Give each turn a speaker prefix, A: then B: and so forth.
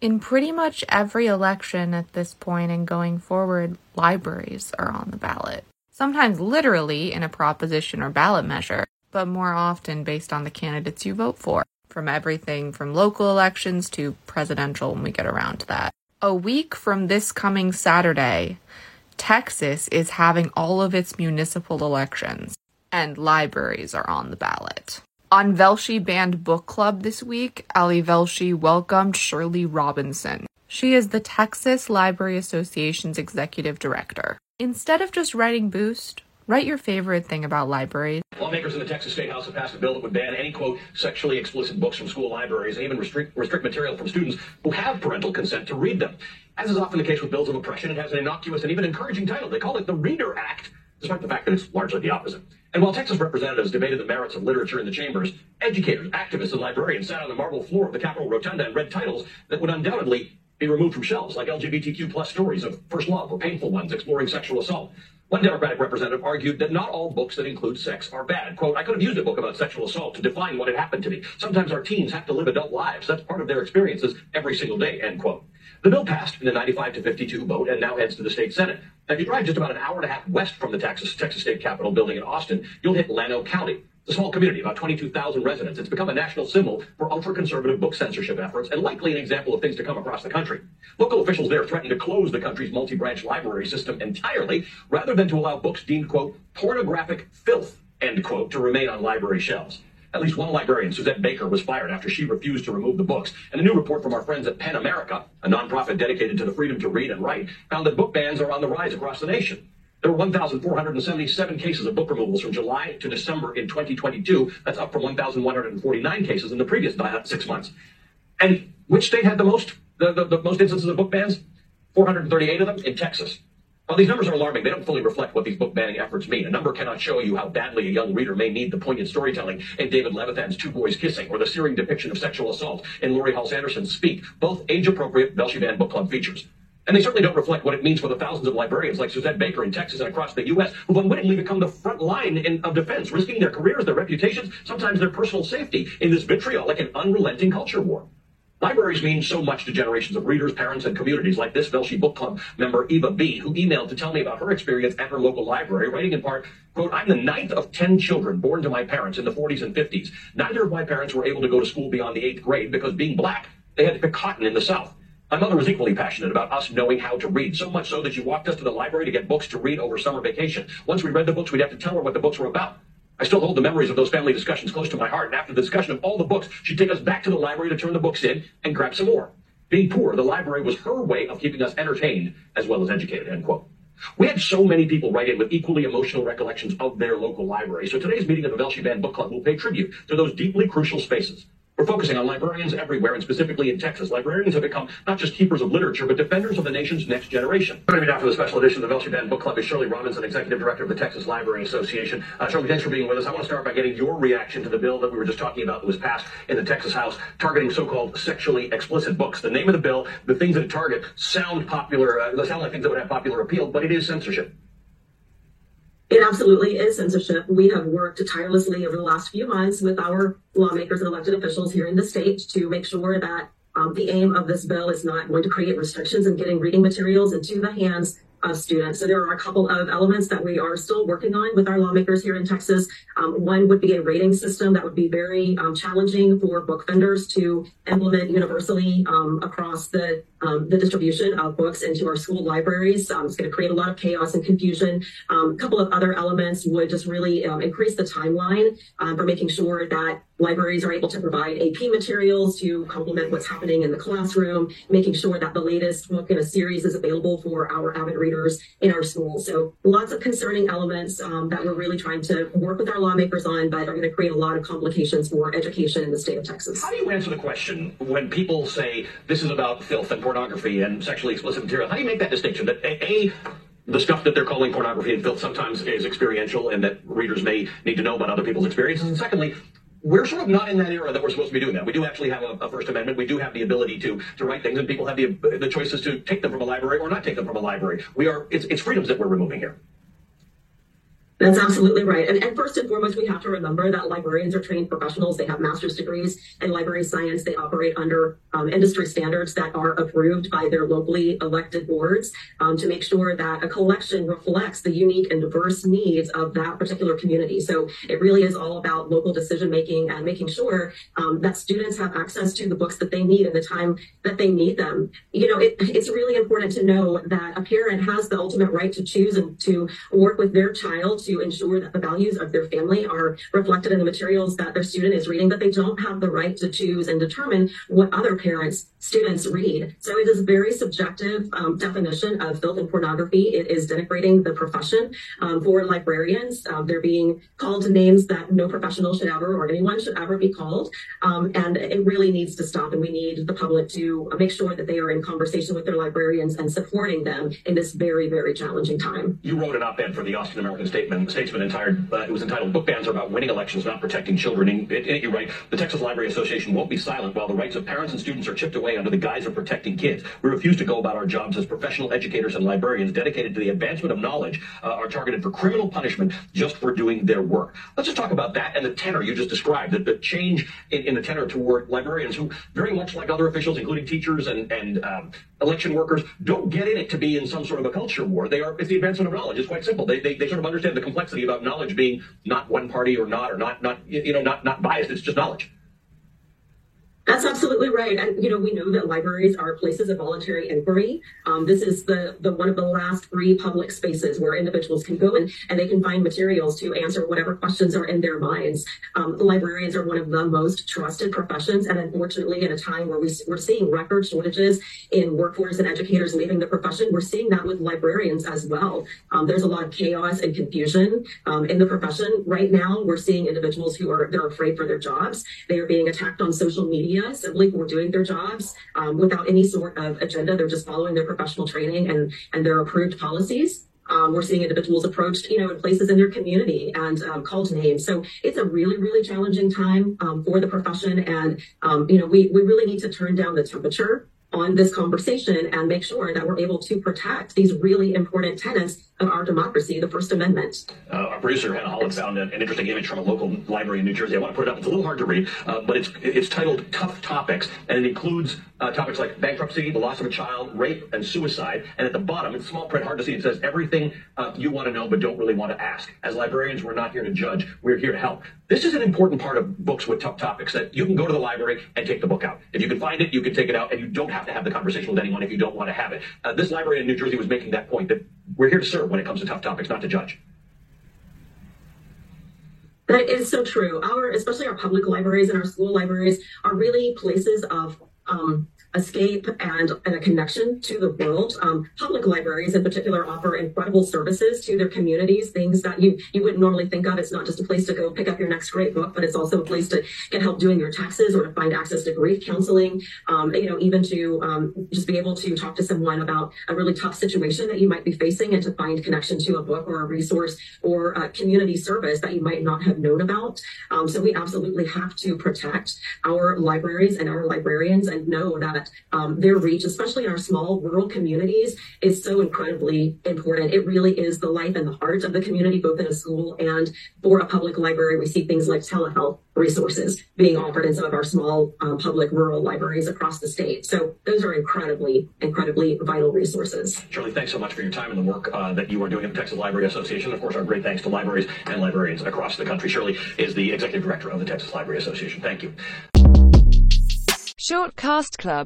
A: In pretty much every election at this point and going forward, libraries are on the ballot. Sometimes literally in a proposition or ballot measure, but more often based on the candidates you vote for, from everything from local elections to presidential when we get around to that. A week from this coming Saturday, Texas is having all of its municipal elections, and libraries are on the ballot. On Velshi Banned Book Club this week, Ali Velshi welcomed Shirley Robinson. She is the Texas Library Association's executive director. Instead of just writing Boost, write your favorite thing about libraries.
B: Lawmakers in the Texas State House have passed a bill that would ban any, quote, sexually explicit books from school libraries and even restrict, restrict material from students who have parental consent to read them. As is often the case with bills of oppression, it has an innocuous and even encouraging title. They call it the Reader Act, despite the fact that it's largely the opposite. And while Texas representatives debated the merits of literature in the chambers, educators, activists, and librarians sat on the marble floor of the Capitol Rotunda and read titles that would undoubtedly be removed from shelves, like LGBTQ plus stories of first love or painful ones exploring sexual assault. One Democratic representative argued that not all books that include sex are bad. Quote, I could have used a book about sexual assault to define what had happened to me. Sometimes our teens have to live adult lives. That's part of their experiences every single day, end quote. The bill passed in a 95 to 52 vote and now heads to the state Senate. If you drive just about an hour and a half west from the Texas, Texas State Capitol building in Austin, you'll hit Llano County. It's a small community, about 22,000 residents. It's become a national symbol for ultra-conservative book censorship efforts and likely an example of things to come across the country. Local officials there threatened to close the country's multi-branch library system entirely rather than to allow books deemed, quote, pornographic filth, end quote, to remain on library shelves. At least one librarian, Suzette Baker, was fired after she refused to remove the books. And a new report from our friends at PEN America, a nonprofit dedicated to the freedom to read and write, found that book bans are on the rise across the nation. There were 1,477 cases of book removals from July to December in 2022. That's up from 1,149 cases in the previous uh, six months. And which state had the most, the, the, the most instances of book bans? 438 of them in Texas. While these numbers are alarming, they don't fully reflect what these book banning efforts mean. A number cannot show you how badly a young reader may need the poignant storytelling in David Levithan's Two Boys Kissing or the searing depiction of sexual assault in Laurie Halse Anderson's Speak, both age-appropriate Velshi Banned Book Club features. And they certainly don't reflect what it means for the thousands of librarians like Suzette Baker in Texas and across the U.S. who've unwittingly become the front line in, of defense, risking their careers, their reputations, sometimes their personal safety in this vitriolic and unrelenting culture war. Libraries mean so much to generations of readers, parents, and communities like this Velshi Book Club member, Eva B., who emailed to tell me about her experience at her local library, writing in part, quote, I'm the ninth of 10 children born to my parents in the 40s and 50s. Neither of my parents were able to go to school beyond the eighth grade because being black, they had to pick cotton in the South. My mother was equally passionate about us knowing how to read, so much so that she walked us to the library to get books to read over summer vacation. Once we read the books, we'd have to tell her what the books were about. I still hold the memories of those family discussions close to my heart. And after the discussion of all the books, she'd take us back to the library to turn the books in and grab some more. Being poor, the library was her way of keeping us entertained as well as educated, end quote. We had so many people write in with equally emotional recollections of their local library. So today's meeting of the Velshi Banned Book Club will pay tribute to those deeply crucial spaces. We're focusing on librarians everywhere, and specifically in Texas. Librarians have become not just keepers of literature, but defenders of the nation's next generation. Joining me now for the special edition of the Velshi Banned Book Club is Shirley Robinson, Executive Director of the Texas Library Association. Uh, Shirley, thanks for being with us. I want to start by getting your reaction to the bill that we were just talking about that was passed in the Texas House, targeting so-called sexually explicit books. The name of the bill, the things that it targets, sound popular, uh, sound like things that would have popular appeal, but it is censorship.
C: It absolutely is censorship. We have worked tirelessly over the last few months with our lawmakers and elected officials here in the state to make sure that um, the aim of this bill is not going to create restrictions in getting reading materials into the hands of students. So there are a couple of elements that we are still working on with our lawmakers here in Texas. Um, one would be a rating system that would be very um, challenging for book vendors to implement universally um, across the um, the distribution of books into our school libraries. Um, it's going to create a lot of chaos and confusion. Um, a couple of other elements would just really increase the timeline for making sure that libraries are able to provide AP materials to complement what's happening in the classroom, making sure that the latest book in a series is available for our avid readers in our schools. So lots of concerning elements um, that we're really trying to work with our lawmakers on, but are going to create a lot of complications for education in the state of Texas.
B: How do you answer the question when people say this is about filth and pornography and sexually explicit material? How do you make that distinction that A, the stuff that they're calling pornography and filth sometimes is experiential and that readers may need to know about other people's experiences. And secondly, we're sort of not in that era that we're supposed to be doing that. We do actually have a, a, First Amendment. We do have the ability to to write things, and people have the the choices to take them from a library or not take them from a library. We are it's, it's freedoms that we're removing here.
C: That's absolutely right. And, and, first and foremost, we have to remember that librarians are trained professionals. They have master's degrees in library science. They operate under um, industry standards that are approved by their locally elected boards um, to make sure that a collection reflects the unique and diverse needs of that particular community. So it really is all about local decision making and making sure um, that students have access to the books that they need in the time that they need them. You know, it, it's really important to know that a parent has the ultimate right to choose and to work with their child to ensure that the values of their family are reflected in the materials that their student is reading, but they don't have the right to choose and determine what other parents, students read. So it is a very subjective um, definition of filth and pornography. It is denigrating the profession um, for librarians. Um, they're being called names that no professional should ever or anyone should ever be called. Um, and it really needs to stop. And we need the public to make sure that they are in conversation with their librarians and supporting them in this very, very challenging time.
B: You wrote an op-ed for the Austin American Statement Statesman entitled, uh, it was entitled Book Bans Are About Winning Elections, Not Protecting Children. In it, you write, the Texas Library Association won't be silent while the rights of parents and students are chipped away under the guise of protecting kids. We refuse to go about our jobs as professional educators and librarians dedicated to the advancement of knowledge uh, are targeted for criminal punishment just for doing their work. Let's just talk about that and the tenor you just described, the, the change in, in, the tenor toward librarians who, very much like other officials, including teachers and, and um, election workers, don't get in it to be in some sort of a culture war. They are, it's the advancement of knowledge. It's quite simple. They, they, they sort of understand the complexity about knowledge being not one party or not, or not, not, you know, not, not biased. It's just knowledge.
C: That's absolutely right. And, you know, we know that libraries are places of voluntary inquiry. Um, this is the, the one of the last free public spaces where individuals can go in and they can find materials to answer whatever questions are in their minds. Um, librarians are one of the most trusted professions. And unfortunately, in a time where we, we're seeing record shortages in workforce and educators leaving the profession, we're seeing that with librarians as well. Um, there's a lot of chaos and confusion um, in the profession. Right now, we're seeing individuals who are, they're afraid for their jobs. They are being attacked on social media media simply for doing their jobs um, without any sort of agenda. They're just following their professional training and, and their approved policies. Um, we're seeing individuals approached, you know, in places in their community and um, called names. So it's a really, really challenging time um, for the profession. And, um, you know, we, we really need to turn down the temperature on this conversation and make sure that we're able to protect these really important tenets of our democracy, the First Amendment.
B: Uh, our producer, Hannah Holland, found an, interesting image from a local library in New Jersey. I want to put it up. It's a little hard to read, uh, but it's it's titled Tough Topics, and it includes uh, topics like bankruptcy, the loss of a child, rape, and suicide. And at the bottom, it's small print, hard to see, it says everything uh, you want to know but don't really want to ask. As librarians, we're not here to judge. We're here to help. This is an important part of books with tough topics that you can go to the library and take the book out. If you can find it, you can take it out, and you don't have to have the conversation with anyone if you don't want to have it. Uh, this library in New Jersey was making that point that we're here to serve when it comes to tough topics, not to judge.
C: That is so true. Our, especially our public libraries and our school libraries, are really places of um, escape and, and a connection to the world. Um, public libraries in particular offer incredible services to their communities, things that you, you wouldn't normally think of. It's not just a place to go pick up your next great book, but it's also a place to get help doing your taxes or to find access to grief counseling, um, you know, even to um, just be able to talk to someone about a really tough situation that you might be facing and to find connection to a book or a resource or a community service that you might not have known about. Um, so we absolutely have to protect our libraries and our librarians and know that um, their reach, especially in our small rural communities, is so incredibly important. It really is the life and the heart of the community, both in a school and for a public library. We see things like telehealth resources being offered in some of our small um, public rural libraries across the state. So those are incredibly, incredibly vital resources.
B: Shirley, thanks so much for your time and the work uh, that you are doing at the Texas Library Association. Of course, our great thanks to libraries and librarians across the country. Shirley is the executive director of the Texas Library Association. Thank you.
D: Shortcast Club